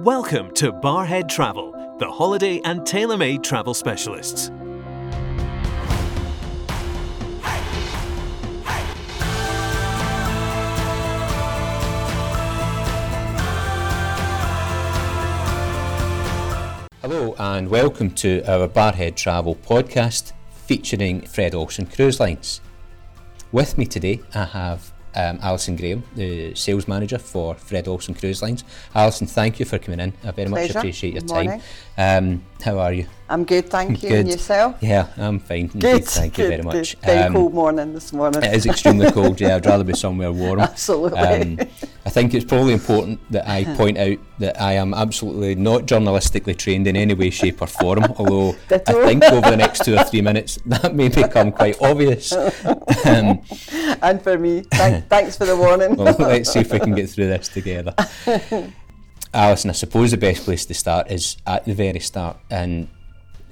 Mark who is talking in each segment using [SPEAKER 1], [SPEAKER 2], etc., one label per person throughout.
[SPEAKER 1] Welcome to Barrhead Travel, the holiday and tailor made travel specialists.
[SPEAKER 2] Hello and welcome to our Barrhead Travel podcast featuring Fred Olsen Cruise Lines. With me today, I have um, Alison Graham, the sales manager for Fred Olsen Cruise Lines. Alison, thank you for coming in. I very
[SPEAKER 3] Pleasure.
[SPEAKER 2] much appreciate your
[SPEAKER 3] Good
[SPEAKER 2] time. Um, how are you?
[SPEAKER 3] I'm good, thank you.
[SPEAKER 2] Good.
[SPEAKER 3] And yourself?
[SPEAKER 2] Yeah, I'm fine.
[SPEAKER 3] Good.
[SPEAKER 2] Thank you very much.
[SPEAKER 3] Good. Very
[SPEAKER 2] Um,
[SPEAKER 3] cold morning this morning.
[SPEAKER 2] It is extremely cold. Yeah, I'd rather be somewhere warm.
[SPEAKER 3] Absolutely.
[SPEAKER 2] Um, I think it's probably important that I point out that I am absolutely not journalistically trained in any way, shape, or form. Although I think over the next two or three minutes that may become quite obvious. Um,
[SPEAKER 3] and for me, thank, thanks for the warning.
[SPEAKER 2] well, let's see if we can get through this together. Alison, I suppose the best place to start is at the very start, and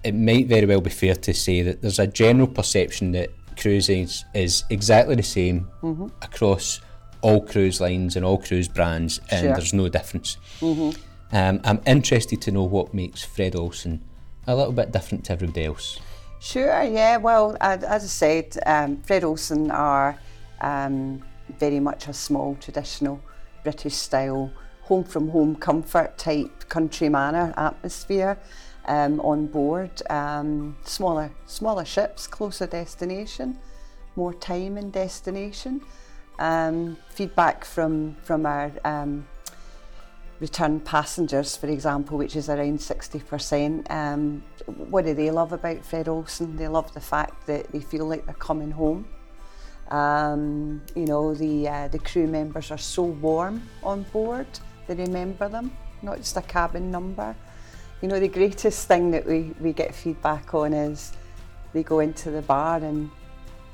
[SPEAKER 2] it might very well be fair to say that there's a general perception that cruising is exactly the same
[SPEAKER 3] Mm-hmm.
[SPEAKER 2] across all cruise lines and all cruise brands, and
[SPEAKER 3] Sure. Mm-hmm.
[SPEAKER 2] there's no difference. Um, I'm interested to know what makes Fred Olsen a little bit different to everybody else.
[SPEAKER 3] Sure, yeah. Well, as I said, um, Fred Olsen are um, very much a small, traditional, British style, home from home comfort type country manor atmosphere um, on board. Um, smaller, smaller ships, closer destination, more time in destination. Um, feedback from from our um, return passengers, for example, which is around 60%. Um, what do they love about Fred Olsen? They love the fact that they feel like they're coming home. Um, you know, the, uh, the crew members are so warm on board, they remember them, not just a cabin number. You know, the greatest thing that we, we get feedback on is they go into the bar and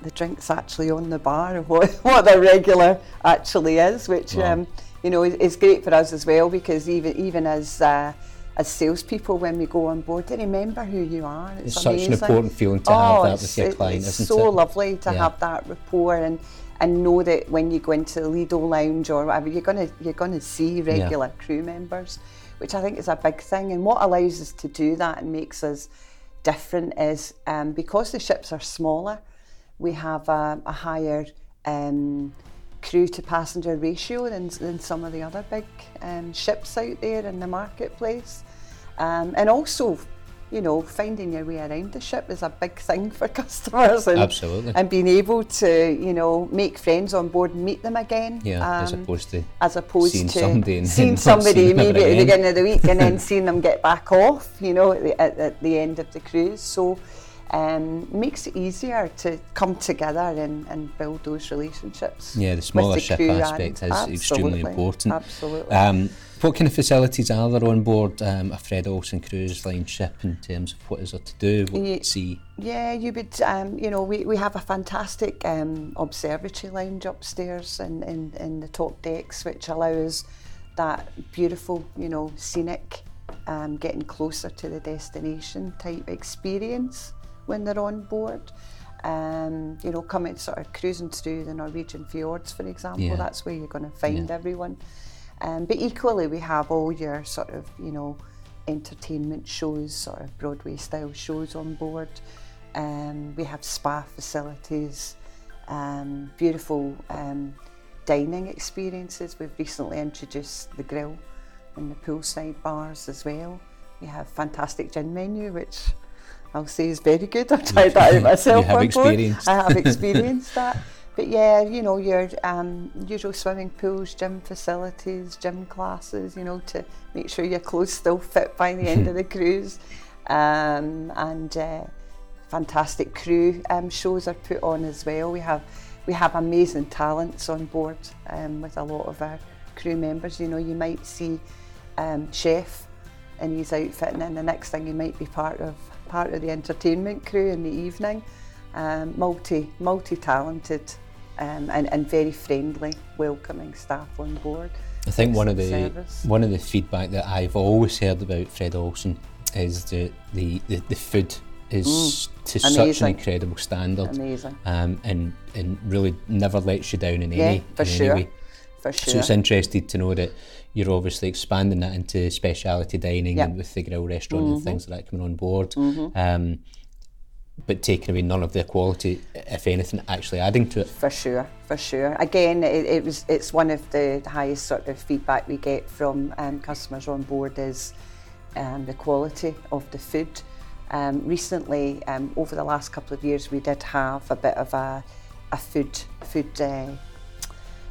[SPEAKER 3] the drink's actually on the bar of what, what their regular actually is, which
[SPEAKER 2] Wow.
[SPEAKER 3] um, you know is, is great for us as well because even even as uh, as salespeople when we go on board, they remember who you are. It's,
[SPEAKER 2] It's such an important feeling to have
[SPEAKER 3] Oh,
[SPEAKER 2] that with your
[SPEAKER 3] it-
[SPEAKER 2] client,
[SPEAKER 3] it's so
[SPEAKER 2] it?
[SPEAKER 3] lovely to
[SPEAKER 2] Yeah.
[SPEAKER 3] have that rapport and and know that when you go into the Lido Lounge or whatever, you're gonna you're gonna see regular crew members, which I think is a big thing. And what allows us to do that and makes us different is um, because the ships are smaller, we have a, a higher um, crew to passenger ratio than, than some of the other big um, ships out there in the marketplace. Um, and also, you know, finding your way around the ship is a big thing for customers. And,
[SPEAKER 2] Absolutely.
[SPEAKER 3] And being able to, you know, make friends on board and meet them again.
[SPEAKER 2] Yeah, as
[SPEAKER 3] um,
[SPEAKER 2] opposed to
[SPEAKER 3] as opposed
[SPEAKER 2] seeing
[SPEAKER 3] to
[SPEAKER 2] somebody
[SPEAKER 3] seeing somebody
[SPEAKER 2] seeing
[SPEAKER 3] maybe at the beginning of the week and then seeing them get back off, you know, at the, at, at the end of the cruise. So um, makes it easier to come together and, and build those relationships.
[SPEAKER 2] Yeah, the smaller
[SPEAKER 3] the
[SPEAKER 2] ship aspect
[SPEAKER 3] and-
[SPEAKER 2] is extremely important.
[SPEAKER 3] Absolutely.
[SPEAKER 2] Um, what kind of facilities are there on board um, a Fred Olsen cruise line ship in terms of what is there to do, what to see?
[SPEAKER 3] Yeah, you would, um, you know, we, we have a fantastic um, observatory lounge upstairs in, in, in the top decks, which allows that beautiful, you know, scenic, um, getting closer to the destination type experience when they're on board. Um, you know, coming sort of cruising through the Norwegian fjords, for example,
[SPEAKER 2] Yeah.
[SPEAKER 3] that's where you're going to find
[SPEAKER 2] Yeah.
[SPEAKER 3] everyone. Um, but equally, we have all your sort of, you know, entertainment shows, sort of Broadway style shows on board. Um, we have spa facilities, um, beautiful um, dining experiences. We've recently introduced the grill and the poolside bars as well. We have fantastic gin menu, which I'll say is very good. I've tried that out myself.
[SPEAKER 2] have
[SPEAKER 3] on board.
[SPEAKER 2] experienced.
[SPEAKER 3] I have experienced that. But yeah, you know, your um, usual swimming pools, gym facilities, gym classes, you know, to make sure your clothes still fit by the end of the cruise. Um, and uh, fantastic crew um, shows are put on as well. We have we have amazing talents on board um, with a lot of our crew members. You know, you might see um, chef in his outfit, and then the next thing he might be part of part of the entertainment crew in the evening. Um, multi multi talented um, and, and very friendly, welcoming staff on board.
[SPEAKER 2] I think one of the
[SPEAKER 3] service.
[SPEAKER 2] one of the feedback that I've always heard about Fred Olsen is that the, the, the food is to such an
[SPEAKER 3] Mm.
[SPEAKER 2] Incredible standard
[SPEAKER 3] Amazing.
[SPEAKER 2] um, and and really never lets you down in
[SPEAKER 3] Yeah,
[SPEAKER 2] any
[SPEAKER 3] for
[SPEAKER 2] in
[SPEAKER 3] sure.
[SPEAKER 2] any way.
[SPEAKER 3] for sure.
[SPEAKER 2] So it's interesting to know that you're obviously expanding that into specialty dining
[SPEAKER 3] Yep.
[SPEAKER 2] and with the grill restaurant
[SPEAKER 3] Mm-hmm.
[SPEAKER 2] and things like that coming on board. Um, but taking away none of the quality, if anything, actually adding to it.
[SPEAKER 3] For sure, for sure. Again, it, it was it's one of the highest sort of feedback we get from um, customers on board is um, the quality of the food. Um, recently, um, over the last couple of years, we did have a bit of a, a food food uh,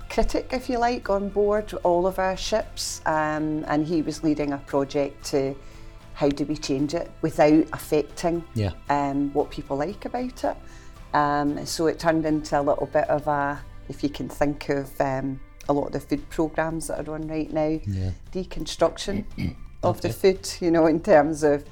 [SPEAKER 3] critic, if you like, on board all of our ships, um, and he was leading a project to how do we change it without affecting
[SPEAKER 2] Yeah.
[SPEAKER 3] um, what people like about it. Um, so it turned into a little bit of a, if you can think of um, a lot of the food programs that are on right now, deconstruction of the food, you know, in terms of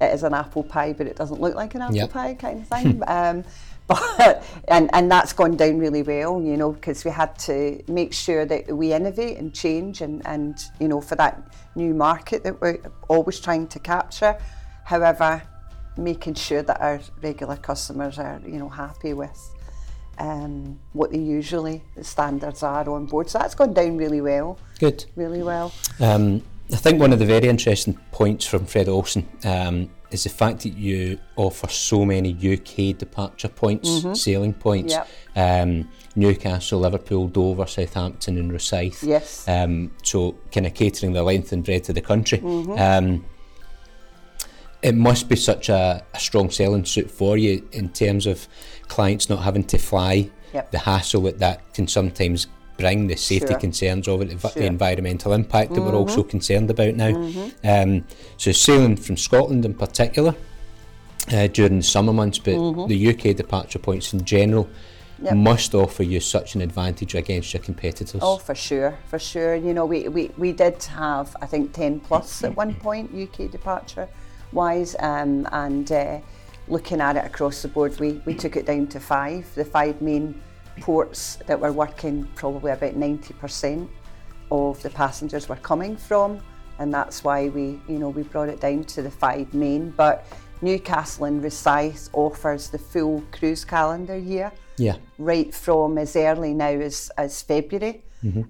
[SPEAKER 3] it is an apple pie, but it doesn't look like an apple
[SPEAKER 2] Yep.
[SPEAKER 3] pie kind of thing. but and, and that's gone down really well, you know, because we had to make sure that we innovate and change and, and you know, for that new market that we're always trying to capture. However, making sure that our regular customers are, you know, happy with um, what the usually the standards are on board. So that's gone down really well,
[SPEAKER 2] Good.
[SPEAKER 3] really well.
[SPEAKER 2] Um, I think one of the very interesting points from Fred Olsen um, is the fact that you offer so many UK departure points, sailing points.
[SPEAKER 3] Yep.
[SPEAKER 2] Um, Newcastle, Liverpool, Dover, Southampton, and Rosyth.
[SPEAKER 3] Yes.
[SPEAKER 2] Um, so, kind of catering the length and breadth of the country. Um, it must be such a, a strong selling suit for you in terms of clients not having to fly,
[SPEAKER 3] Yep.
[SPEAKER 2] the hassle that that can sometimes bring, the safety
[SPEAKER 3] Sure.
[SPEAKER 2] concerns of it, the,
[SPEAKER 3] Sure. Mm-hmm.
[SPEAKER 2] environmental impact that we're also concerned about now. Um, so sailing from Scotland in particular uh, during the summer months, but
[SPEAKER 3] Mm-hmm.
[SPEAKER 2] the UK departure points in general must offer you such an advantage against your competitors.
[SPEAKER 3] Oh, for sure, for sure. You know, we, we, we did have, I think, 10 plus at one point, UK departure wise, um, and uh, looking at it across the board, we, we took it down to five. The five main ports that were working, probably about 90% of the passengers were coming from, and that's why we, you know, we brought it down to the five main. But Newcastle and Rosyth offers the full cruise calendar year
[SPEAKER 2] Yeah.
[SPEAKER 3] right from as early now as, as February,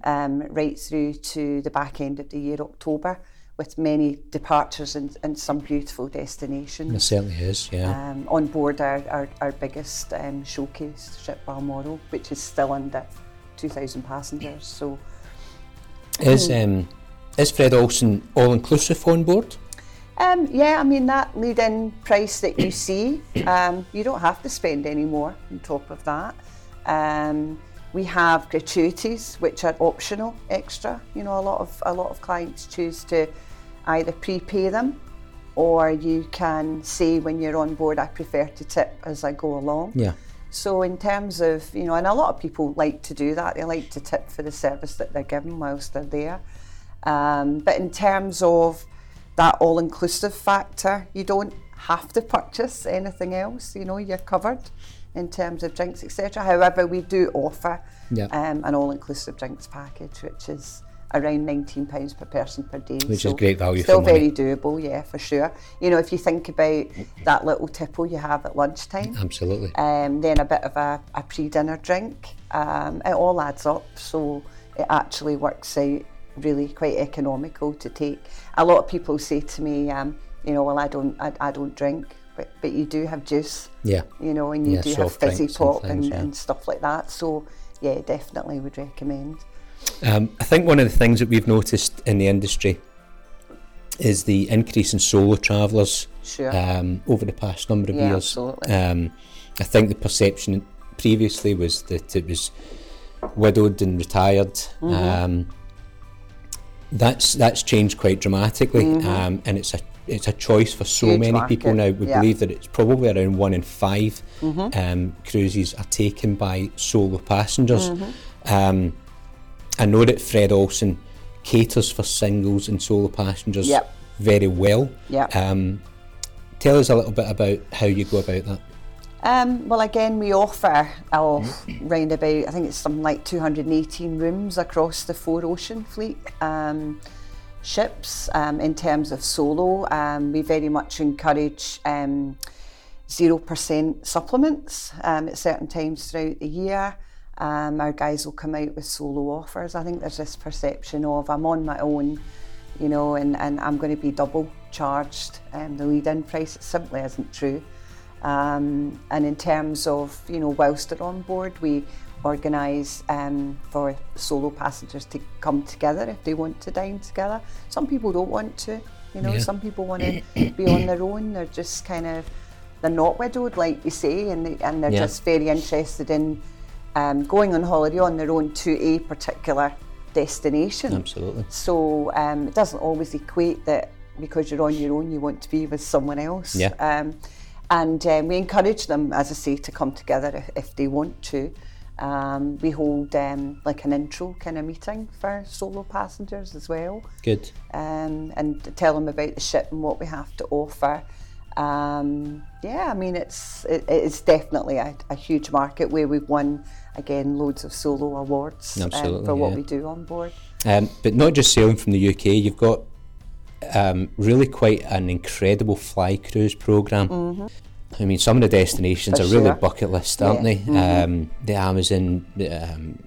[SPEAKER 3] um, right through to the back end of the year, October, with many departures and, and some beautiful destinations.
[SPEAKER 2] It certainly is, yeah.
[SPEAKER 3] Um, on board our, our, our biggest um, showcase, ship Balmoral, which is still under 2,000 passengers. So
[SPEAKER 2] Is um, is Fred Olsen all inclusive on board?
[SPEAKER 3] Um, yeah, I mean that lead-in price that you see, um, you don't have to spend any more on top of that. Um, we have gratuities which are optional, extra. You know, a lot of a lot of clients choose to either prepay them, or you can say when you're on board, I prefer to tip as I go along.
[SPEAKER 2] Yeah.
[SPEAKER 3] So in terms of, you know, and a lot of people like to do that. They like to tip for the service that they're given whilst they're there. Um, but in terms of that all-inclusive factor, you don't have to purchase anything else. You know, you're covered in terms of drinks, etc. However, we do offer
[SPEAKER 2] Yeah.
[SPEAKER 3] um, an all-inclusive drinks package, which is around £19 per person per day.
[SPEAKER 2] Which is great value for
[SPEAKER 3] Still very doable, yeah, for sure. You know, if you think about that little tipple you have at lunchtime,
[SPEAKER 2] Absolutely.
[SPEAKER 3] um, then a bit of a, a pre-dinner drink. Um, it all adds up, so it actually works out really quite economical to take. A lot of people say to me, um, you know, well, I don't, I, I don't drink, but but you do have juice,
[SPEAKER 2] Yeah.
[SPEAKER 3] you know, and you
[SPEAKER 2] Yeah,
[SPEAKER 3] do have fizzy pop and,
[SPEAKER 2] yeah.
[SPEAKER 3] and stuff like that. So yeah, definitely would recommend.
[SPEAKER 2] Um, I think one of the things that we've noticed in the industry is the increase in solo travellers
[SPEAKER 3] Sure.
[SPEAKER 2] um, over the past number of
[SPEAKER 3] Yeah,
[SPEAKER 2] years.
[SPEAKER 3] absolutely.
[SPEAKER 2] Um, I think the perception previously was that it was widowed and retired.
[SPEAKER 3] Mm-hmm.
[SPEAKER 2] Um, that's that's changed quite dramatically,
[SPEAKER 3] Mm-hmm.
[SPEAKER 2] um, and it's a it's a choice for so
[SPEAKER 3] Huge
[SPEAKER 2] many people now. We
[SPEAKER 3] yeah. Mm-hmm.
[SPEAKER 2] believe that it's probably around one in 5 um, cruises are taken by solo passengers.
[SPEAKER 3] Mm-hmm.
[SPEAKER 2] Um, I know that Fred Olsen caters for singles and solo passengers
[SPEAKER 3] Yep.
[SPEAKER 2] very well.
[SPEAKER 3] Yep.
[SPEAKER 2] Um, tell us a little bit about how you go about that.
[SPEAKER 3] Um, well, again, we offer oh, round about, I think it's something like 218 rooms across the four ocean fleet um, ships. Um, in terms of solo, um, we very much encourage um, 0% supplements um, at certain times throughout the year. Um, our guys will come out with solo offers. I think there's this perception of I'm on my own, you know, and, and I'm going to be double charged um, the lead-in price. It simply isn't true. Um, and in terms of, you know, whilst they're on board, we organise um, for solo passengers to come together if they want to dine together. Some people don't want to, you know,
[SPEAKER 2] Yeah.
[SPEAKER 3] some people want to be on their own. They're just kind of, they're not widowed, like you say, and, they, and they're
[SPEAKER 2] Yeah.
[SPEAKER 3] just very interested in um, going on holiday on their own to a particular destination.
[SPEAKER 2] Absolutely.
[SPEAKER 3] So um, it doesn't always equate that because you're on your own, you want to be with someone else.
[SPEAKER 2] Yeah.
[SPEAKER 3] Um, and um, we encourage them, as I say, to come together if, if they want to. Um, we hold um, like an intro kind of meeting for solo passengers as well
[SPEAKER 2] Good.
[SPEAKER 3] um, and tell them about the ship and what we have to offer. Um, yeah, I mean it's it, it's definitely a, a huge market where we've won again loads of solo awards um,
[SPEAKER 2] Absolutely,
[SPEAKER 3] for what we do on board.
[SPEAKER 2] Um, but not just sailing from the UK, you've got um, really quite an incredible fly cruise program. I mean, some of the destinations
[SPEAKER 3] For
[SPEAKER 2] are really bucket list, aren't
[SPEAKER 3] Yeah.
[SPEAKER 2] they? Um, the Amazon, um,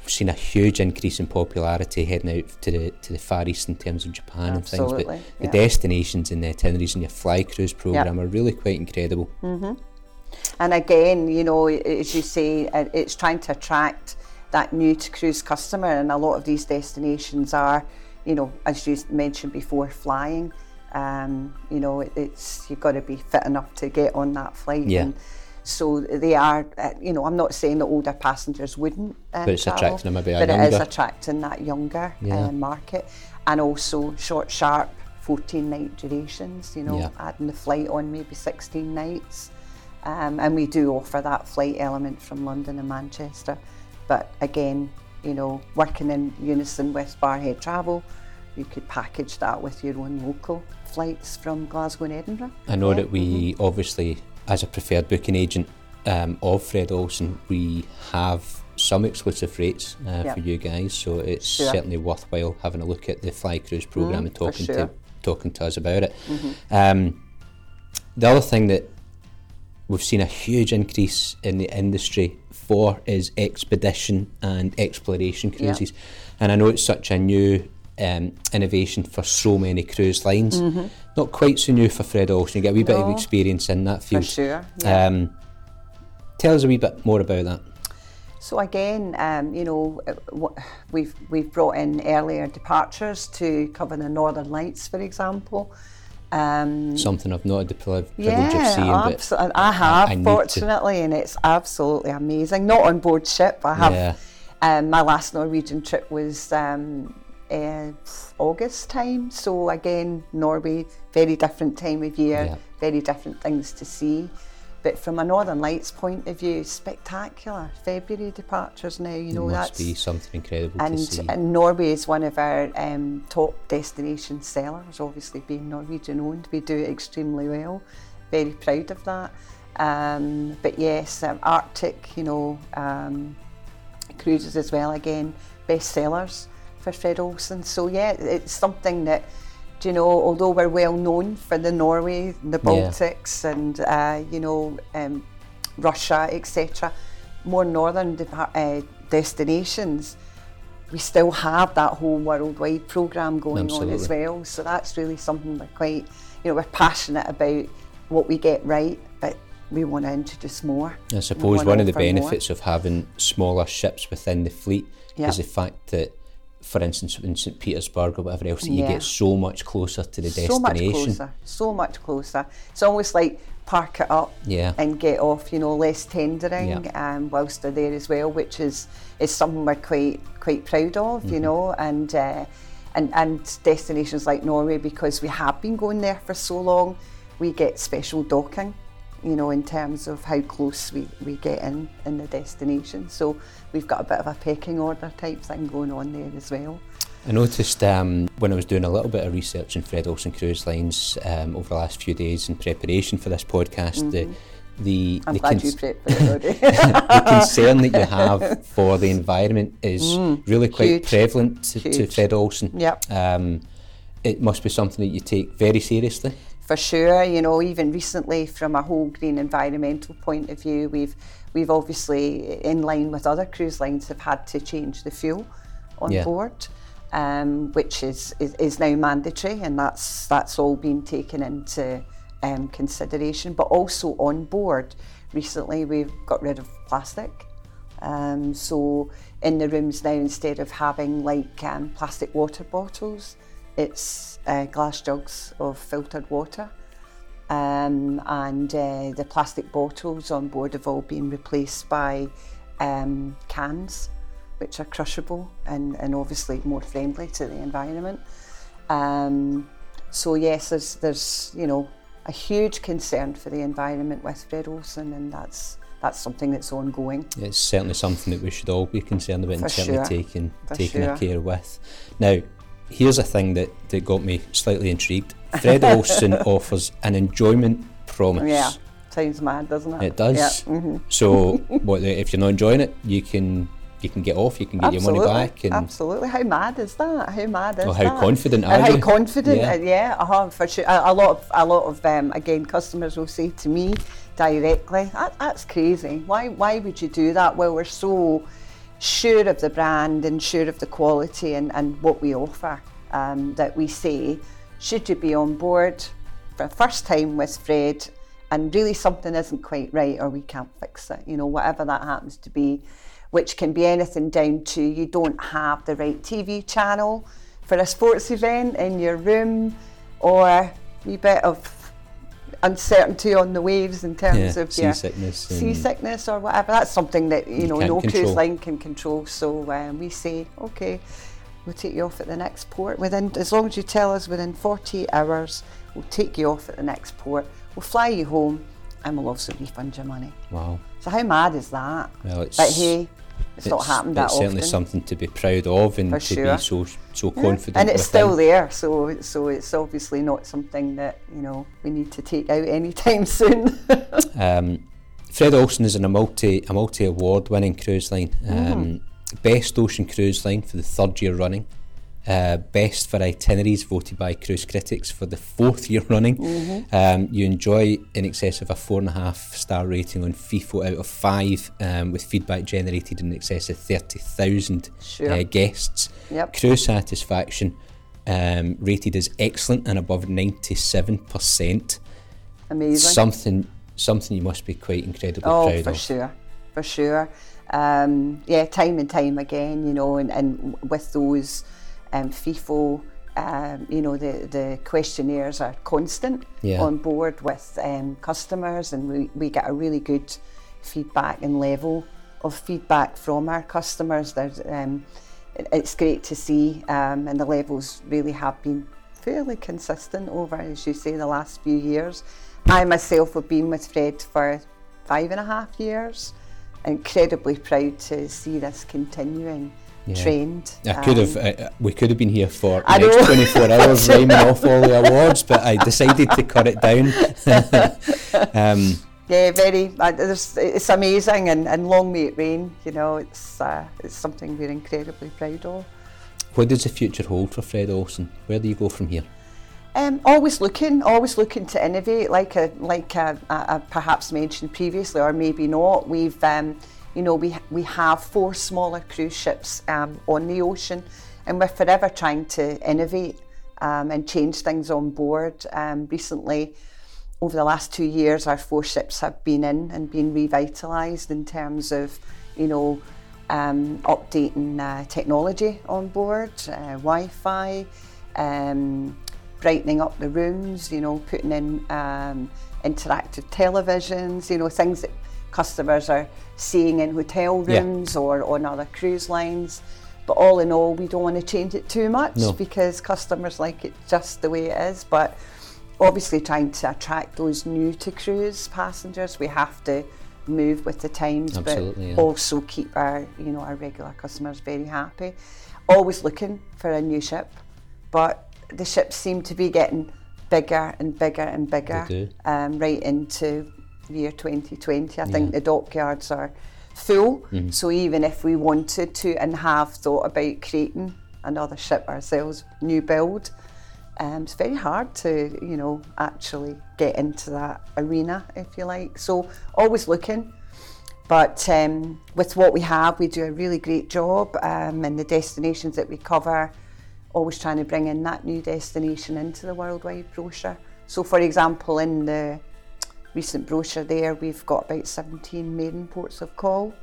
[SPEAKER 2] we've seen a huge increase in popularity heading out to the to the Far East in terms of Japan and things.
[SPEAKER 3] Absolutely,
[SPEAKER 2] But the destinations and the itineraries in your fly cruise program are really quite incredible.
[SPEAKER 3] And again, you know, as you say, it's trying to attract that new to cruise customer, and a lot of these destinations are, you know, as you mentioned before, flying. Um, you know, it, it's you've got to be fit enough to get on that flight.
[SPEAKER 2] Yeah.
[SPEAKER 3] And so they are, uh, you know, I'm not saying that older passengers wouldn't, um,
[SPEAKER 2] But it's
[SPEAKER 3] travel,
[SPEAKER 2] attracting them a bit
[SPEAKER 3] but it is attracting that younger
[SPEAKER 2] Yeah.
[SPEAKER 3] uh, market, and also short, sharp, 14 night durations. You know,
[SPEAKER 2] Yeah.
[SPEAKER 3] adding the flight on maybe 16 nights. Um, and we do offer that flight element from London and Manchester. But again, you know, working in unison with Barrhead Travel, you could package that with your own local flights from Glasgow and Edinburgh.
[SPEAKER 2] I know
[SPEAKER 3] Yeah.
[SPEAKER 2] that we obviously, as a preferred booking agent um, of Fred Olsen, we have some exclusive rates uh,
[SPEAKER 3] Yeah.
[SPEAKER 2] for you guys. So it's
[SPEAKER 3] Sure.
[SPEAKER 2] certainly worthwhile having a look at the Fly Cruise program and talking
[SPEAKER 3] sure.
[SPEAKER 2] to talking to us about it. Um, the other thing that we've seen a huge increase in the industry for is expedition and exploration cruises. And I know it's such a new um, innovation for so many cruise lines. Not quite so new for Fred Olsen. You get a wee bit of
[SPEAKER 3] Mm-hmm.
[SPEAKER 2] Experience in that field.
[SPEAKER 3] For sure. Yeah.
[SPEAKER 2] Um, tell us a wee bit more about that.
[SPEAKER 3] So again, um, you know, uh, we've we've brought in earlier departures to cover the Northern Lights, for example. Um,
[SPEAKER 2] Something I've not had the priv- privilege of
[SPEAKER 3] yeah,
[SPEAKER 2] seeing, but.
[SPEAKER 3] I have,
[SPEAKER 2] I to.
[SPEAKER 3] fortunately, and it's absolutely amazing. Not on board ship. I have.
[SPEAKER 2] Yeah.
[SPEAKER 3] Um, my last Norwegian trip was um, uh, August time. So again, Norway, very different time of year,
[SPEAKER 2] Yeah.
[SPEAKER 3] very different things to see. But from a Northern Lights point of view, spectacular. February departures now. You know
[SPEAKER 2] must
[SPEAKER 3] that's
[SPEAKER 2] be something incredible to
[SPEAKER 3] and,
[SPEAKER 2] see.
[SPEAKER 3] and Norway is one of our um, top destination sellers, obviously being Norwegian owned. We do extremely well. Very proud of that. Um, but yes, um, Arctic, you know, um, cruises as well, again, best sellers for Fred Olsen. So yeah, it's something that, do you know, although we're well known for the Norway, the
[SPEAKER 2] Yeah.
[SPEAKER 3] Baltics, and uh, you know, um, Russia, etc., more northern depart- uh, destinations, we still have that whole worldwide program going on as well. So that's really something we're quite, you know, we're passionate about what we get right, but we want to introduce more.
[SPEAKER 2] I suppose one of the
[SPEAKER 3] offer more.
[SPEAKER 2] benefits of having smaller ships within the fleet
[SPEAKER 3] Yeah.
[SPEAKER 2] is the fact that, for instance, in St Petersburg or whatever else, that you get so much closer to the
[SPEAKER 3] so much closer, so much closer. It's almost like park it up
[SPEAKER 2] Yeah.
[SPEAKER 3] and get off, you know, less tendering
[SPEAKER 2] Yeah.
[SPEAKER 3] um, whilst they're there as well, which is is something we're quite quite proud of,
[SPEAKER 2] Mm-hmm.
[SPEAKER 3] you know, and. Uh, and, and destinations like Norway, because we have been going there for so long, we get special docking, you know, in terms of how close we, we get in in the destination. So we've got a bit of a pecking order type thing going on there as well.
[SPEAKER 2] I noticed um, when I was doing a little bit of research in Fred Olsen Cruise Lines um, over the last few days in preparation for this podcast, the the,
[SPEAKER 3] Mm-hmm.
[SPEAKER 2] The,
[SPEAKER 3] glad
[SPEAKER 2] cons-
[SPEAKER 3] you prepped for it already.
[SPEAKER 2] the concern that you have for the environment is really quite
[SPEAKER 3] Mm. huge,
[SPEAKER 2] prevalent to, to. Fred Olsen.
[SPEAKER 3] Yep.
[SPEAKER 2] Um, it must be something that you take very seriously.
[SPEAKER 3] For sure. You know, even recently, from a whole green environmental point of view, we've we've obviously, in line with other cruise lines, have had to change the fuel on
[SPEAKER 2] Yeah.
[SPEAKER 3] board, um, which is, is is now mandatory, and that's that's all been taken into um, consideration. But also on board, recently we've got rid of plastic. Um, so in the rooms now, instead of having like um, plastic water bottles, it's uh, glass jugs of filtered water. Um, and uh, the plastic bottles on board have all been replaced by um, cans, which are crushable and, and obviously more friendly to the environment. Um, so yes, there's, there's you know a huge concern for the environment with Fred Olsen, and that's that's something that's ongoing.
[SPEAKER 2] It's certainly something that we should all be concerned about
[SPEAKER 3] For
[SPEAKER 2] and certainly
[SPEAKER 3] sure.
[SPEAKER 2] taking
[SPEAKER 3] For
[SPEAKER 2] taking
[SPEAKER 3] sure.
[SPEAKER 2] a care with. Now, here's a thing that, that got me slightly intrigued. Fred Olsen offers an enjoyment promise.
[SPEAKER 3] Yeah, sounds mad, doesn't it?
[SPEAKER 2] It does.
[SPEAKER 3] Yeah. mhm.
[SPEAKER 2] So, what if you're not enjoying it, you can you can get off. You can get
[SPEAKER 3] Absolutely.
[SPEAKER 2] your money back. And
[SPEAKER 3] Absolutely. How mad is that? How mad is
[SPEAKER 2] Oh, how
[SPEAKER 3] that?
[SPEAKER 2] confident
[SPEAKER 3] And
[SPEAKER 2] are
[SPEAKER 3] how
[SPEAKER 2] you?
[SPEAKER 3] confident?
[SPEAKER 2] Yeah.
[SPEAKER 3] uh, Yeah, uh-huh, for sure. A, a lot of a lot of um, again customers will say to me directly, that, "That's crazy. Why why would you do that?" Well, we're so sure of the brand and sure of the quality and, and what we offer um, that we say, should you be on board for the first time with Fred and really something isn't quite right or we can't fix it, you know, whatever that happens to be, which can be anything down to you don't have the right TV channel for a sports event in your room or a bit of uncertainty on the waves in terms
[SPEAKER 2] Yeah,
[SPEAKER 3] of your
[SPEAKER 2] seasickness and-
[SPEAKER 3] seasickness or whatever. That's something that you,
[SPEAKER 2] You
[SPEAKER 3] know no
[SPEAKER 2] control.
[SPEAKER 3] cruise line can control. So um, we say, okay, we'll take you off at the next port within as long as you tell us within 48 hours. We'll take you off at the next port. We'll fly you home, and we'll also refund your money.
[SPEAKER 2] wow.
[SPEAKER 3] So how mad is that?
[SPEAKER 2] Well, it's
[SPEAKER 3] But hey, it's, not happened that
[SPEAKER 2] it's certainly something to be proud of and
[SPEAKER 3] For
[SPEAKER 2] to
[SPEAKER 3] sure.
[SPEAKER 2] be so so
[SPEAKER 3] Yeah,
[SPEAKER 2] confident.
[SPEAKER 3] and it's
[SPEAKER 2] within.
[SPEAKER 3] still there. So so it's obviously not something that you know we need to take out anytime soon.
[SPEAKER 2] Um, Fred Olsen is in a multi a multi award winning cruise line.
[SPEAKER 3] Mm.
[SPEAKER 2] Um, Best ocean cruise line for the third year running. Uh, best for itineraries voted by cruise critics for the fourth year running.
[SPEAKER 3] Mm-hmm.
[SPEAKER 2] Um, you enjoy in excess of a four and a half star rating on Feefo out of five, um, with feedback generated in excess of thirty thousand
[SPEAKER 3] Sure.
[SPEAKER 2] uh, guests.
[SPEAKER 3] Yep.
[SPEAKER 2] Crew satisfaction um, rated as excellent and above ninety seven percent
[SPEAKER 3] Amazing.
[SPEAKER 2] something something you must be quite incredibly
[SPEAKER 3] Oh,
[SPEAKER 2] proud
[SPEAKER 3] for
[SPEAKER 2] of.
[SPEAKER 3] sure, for sure. Um, yeah, time and time again, you know, and, and with those um, Feefo, um, you know, the, the questionnaires are constant
[SPEAKER 2] Yeah.
[SPEAKER 3] on board with um, customers, and we, we get a really good feedback and level of feedback from our customers. There's, um, it's great to see, um, and the levels really have been fairly consistent over, as you say, the last few years. I myself have been with Fred for five and a half years. Incredibly proud to see this continuing
[SPEAKER 2] Yeah.
[SPEAKER 3] trend.
[SPEAKER 2] I could have,
[SPEAKER 3] Um,
[SPEAKER 2] uh, we could have been here for the
[SPEAKER 3] I
[SPEAKER 2] next 24 hours rhyming off all the awards, but I decided to cut it down. um,
[SPEAKER 3] Yeah, very. Uh, it's amazing, and, and long may it reign. You know, it's uh, it's something we're incredibly proud of.
[SPEAKER 2] what does the future hold for Fred Olsen? Where do you go from here?
[SPEAKER 3] Um, always looking, always looking to innovate, like a, like a, I I perhaps mentioned previously, or maybe not. We've, um, you know, we we have four smaller cruise ships um, on the ocean, and we're forever trying to innovate um, and change things on board. Um, recently, over the last two years, our four ships have been in and been revitalised in terms of, you know, um, updating uh, technology on board, uh, Wi-Fi, um, brightening up the rooms, you know, putting in um, interactive televisions, you know, things that customers are seeing in hotel
[SPEAKER 2] Yeah.
[SPEAKER 3] rooms or on other cruise lines. But all in all, we don't want to change it too much
[SPEAKER 2] No.
[SPEAKER 3] because customers like it just the way it is. But obviously, trying to attract those new to cruise passengers, we have to move with the times,
[SPEAKER 2] Absolutely,
[SPEAKER 3] but
[SPEAKER 2] yeah.
[SPEAKER 3] also keep our you know our regular customers very happy. Always looking for a new ship, but the ships seem to be getting bigger and bigger and bigger um, right into year 2020. I think the dockyards are full.
[SPEAKER 2] Mm-hmm.
[SPEAKER 3] So even if we wanted to and have thought about creating another ship ourselves, new build, Um, it's very hard to, you know, actually get into that arena, if you like. So always looking. But um, with what we have, we do a really great job, um, and the destinations that we cover, always trying to bring in that new destination into the worldwide brochure. So, for example, in the recent brochure there, we've got about 17 maiden ports of call.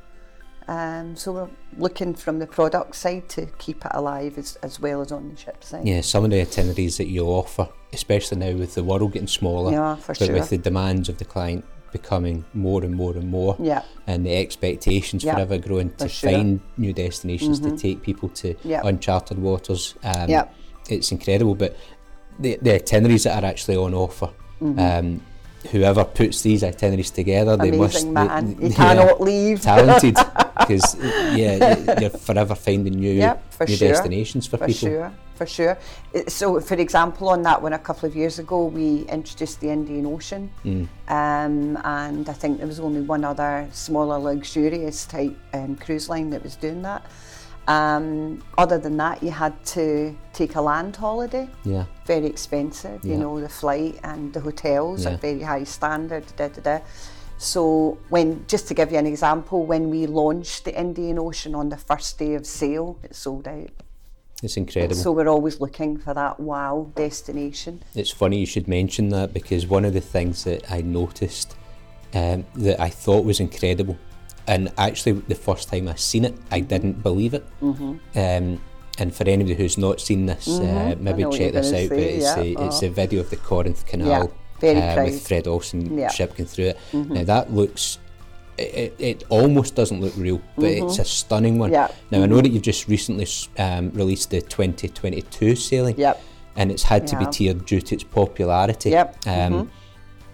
[SPEAKER 3] Um, so we're looking from the product side to keep it alive as, as well as on the ship side.
[SPEAKER 2] Yeah, some of the itineraries that you offer, especially now with the world getting smaller,
[SPEAKER 3] Yeah, for
[SPEAKER 2] but
[SPEAKER 3] sure.
[SPEAKER 2] with the demands of the client becoming more and more and more,
[SPEAKER 3] Yeah.
[SPEAKER 2] and the expectations
[SPEAKER 3] Yeah,
[SPEAKER 2] forever growing to
[SPEAKER 3] sure. Mm-hmm.
[SPEAKER 2] find new destinations to take people to
[SPEAKER 3] Yeah.
[SPEAKER 2] uncharted waters. Um,
[SPEAKER 3] Yeah.
[SPEAKER 2] It's incredible, but the, the itineraries that are actually on offer.
[SPEAKER 3] Mm-hmm.
[SPEAKER 2] Um, whoever puts these itineraries together, they must.
[SPEAKER 3] Amazing
[SPEAKER 2] they-
[SPEAKER 3] man. You
[SPEAKER 2] yeah,
[SPEAKER 3] cannot leave.
[SPEAKER 2] Talented, because yeah, you- you're forever finding new
[SPEAKER 3] Yep, for
[SPEAKER 2] new
[SPEAKER 3] sure.
[SPEAKER 2] destinations for,
[SPEAKER 3] For
[SPEAKER 2] people.
[SPEAKER 3] sure, for sure. Uh, So, for example, on that one a couple of years ago, we introduced the Indian Ocean,
[SPEAKER 2] Mm.
[SPEAKER 3] um, and I think there was only one other smaller, luxurious type um, cruise line that was doing that. Um, other than that, you had to take a land holiday.
[SPEAKER 2] Yeah.
[SPEAKER 3] Very expensive,
[SPEAKER 2] Yeah.
[SPEAKER 3] you know, the flight and the hotels
[SPEAKER 2] Yeah.
[SPEAKER 3] are very high standard. Da, da, da. So, when just to give you an example, when we launched the Indian Ocean on the first day of sale, it sold out.
[SPEAKER 2] It's incredible.
[SPEAKER 3] So we're always looking for that wow destination.
[SPEAKER 2] It's funny you should mention that because one of the things that I noticed um, that I thought was incredible, and actually the first time I seen it, I didn't believe it. Mm-hmm. Um, and for anybody who's not seen this, uh,
[SPEAKER 3] Mm-hmm. I
[SPEAKER 2] maybe check this out. but it's,
[SPEAKER 3] yeah,
[SPEAKER 2] a, it's
[SPEAKER 3] uh.
[SPEAKER 2] a video of the Corinth Canal
[SPEAKER 3] Yeah, very
[SPEAKER 2] uh, with Fred Olsen
[SPEAKER 3] Yeah. Mm-hmm.
[SPEAKER 2] through it. Now that looks. It, it, almost doesn't look real, but it's a stunning one.
[SPEAKER 3] Mm-hmm.
[SPEAKER 2] Now I know that you've just recently um, released the 2022 sailing,
[SPEAKER 3] Yep.
[SPEAKER 2] and it's had to be tiered due to its popularity.
[SPEAKER 3] Yep, mm-hmm.
[SPEAKER 2] Um,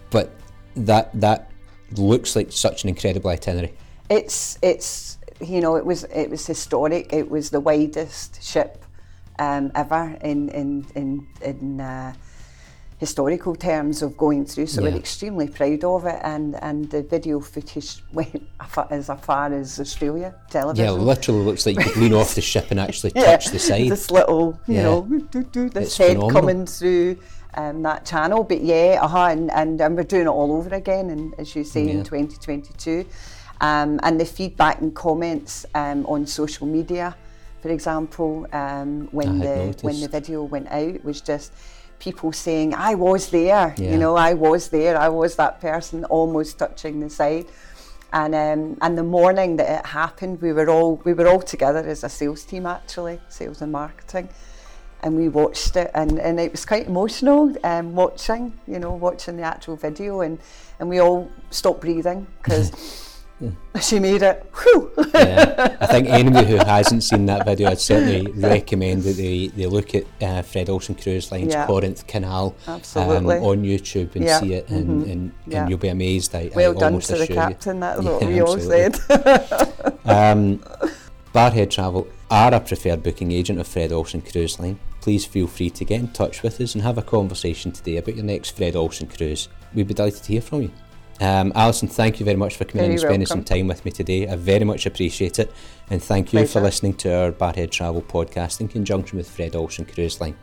[SPEAKER 2] But that that looks like such an incredible itinerary.
[SPEAKER 3] It's it's you know it was it was historic. It was the widest ship um, ever in in in in. Uh, historical terms of going through so
[SPEAKER 2] Yeah.
[SPEAKER 3] we're extremely proud of it and and the video footage went as far as Australia television
[SPEAKER 2] Yeah, literally looks like you could lean off the ship and actually
[SPEAKER 3] Yeah,
[SPEAKER 2] touch the side.
[SPEAKER 3] This little, you
[SPEAKER 2] Yeah.
[SPEAKER 3] know, do, do, this
[SPEAKER 2] It's
[SPEAKER 3] head
[SPEAKER 2] phenomenal.
[SPEAKER 3] coming through um, that channel. But yeah, uh-huh, and, and, and we're doing it all over again, and as you say, in 2022. Um, and the feedback and comments um, on social media, for example, um, when the when the video went out, was just people saying, "I was there,"
[SPEAKER 2] Yeah.
[SPEAKER 3] you know, "I was there," "I was that person," almost touching the side. And um, and the morning that it happened, we were all we were all together as a sales team actually, sales and marketing, and we watched it, and, and it was quite emotional um, watching, you know, watching the actual video, and, and we all stopped breathing because she made it.
[SPEAKER 2] Yeah. I think anybody who hasn't seen that video, I'd certainly recommend that they, they look at uh, Fred Olsen Cruise Line's
[SPEAKER 3] Yeah.
[SPEAKER 2] Corinth Canal
[SPEAKER 3] Absolutely.
[SPEAKER 2] Um, on YouTube and
[SPEAKER 3] Yeah.
[SPEAKER 2] see it, and, and,
[SPEAKER 3] Yeah.
[SPEAKER 2] and you'll be amazed. I,
[SPEAKER 3] well
[SPEAKER 2] I
[SPEAKER 3] done to the captain. That's what we all said.
[SPEAKER 2] You. Um, Barrhead Travel are a preferred booking agent of Fred Olsen Cruise Line. Please feel free to get in touch with us and have a conversation today about your next Fred Olsen cruise. We'd be delighted to hear from you. Um, Alison, thank you very much for coming in and spending some time with me today. I very much appreciate it. And thank you for listening to our Barrhead Travel podcast in conjunction with Fred Olsen Cruise Line.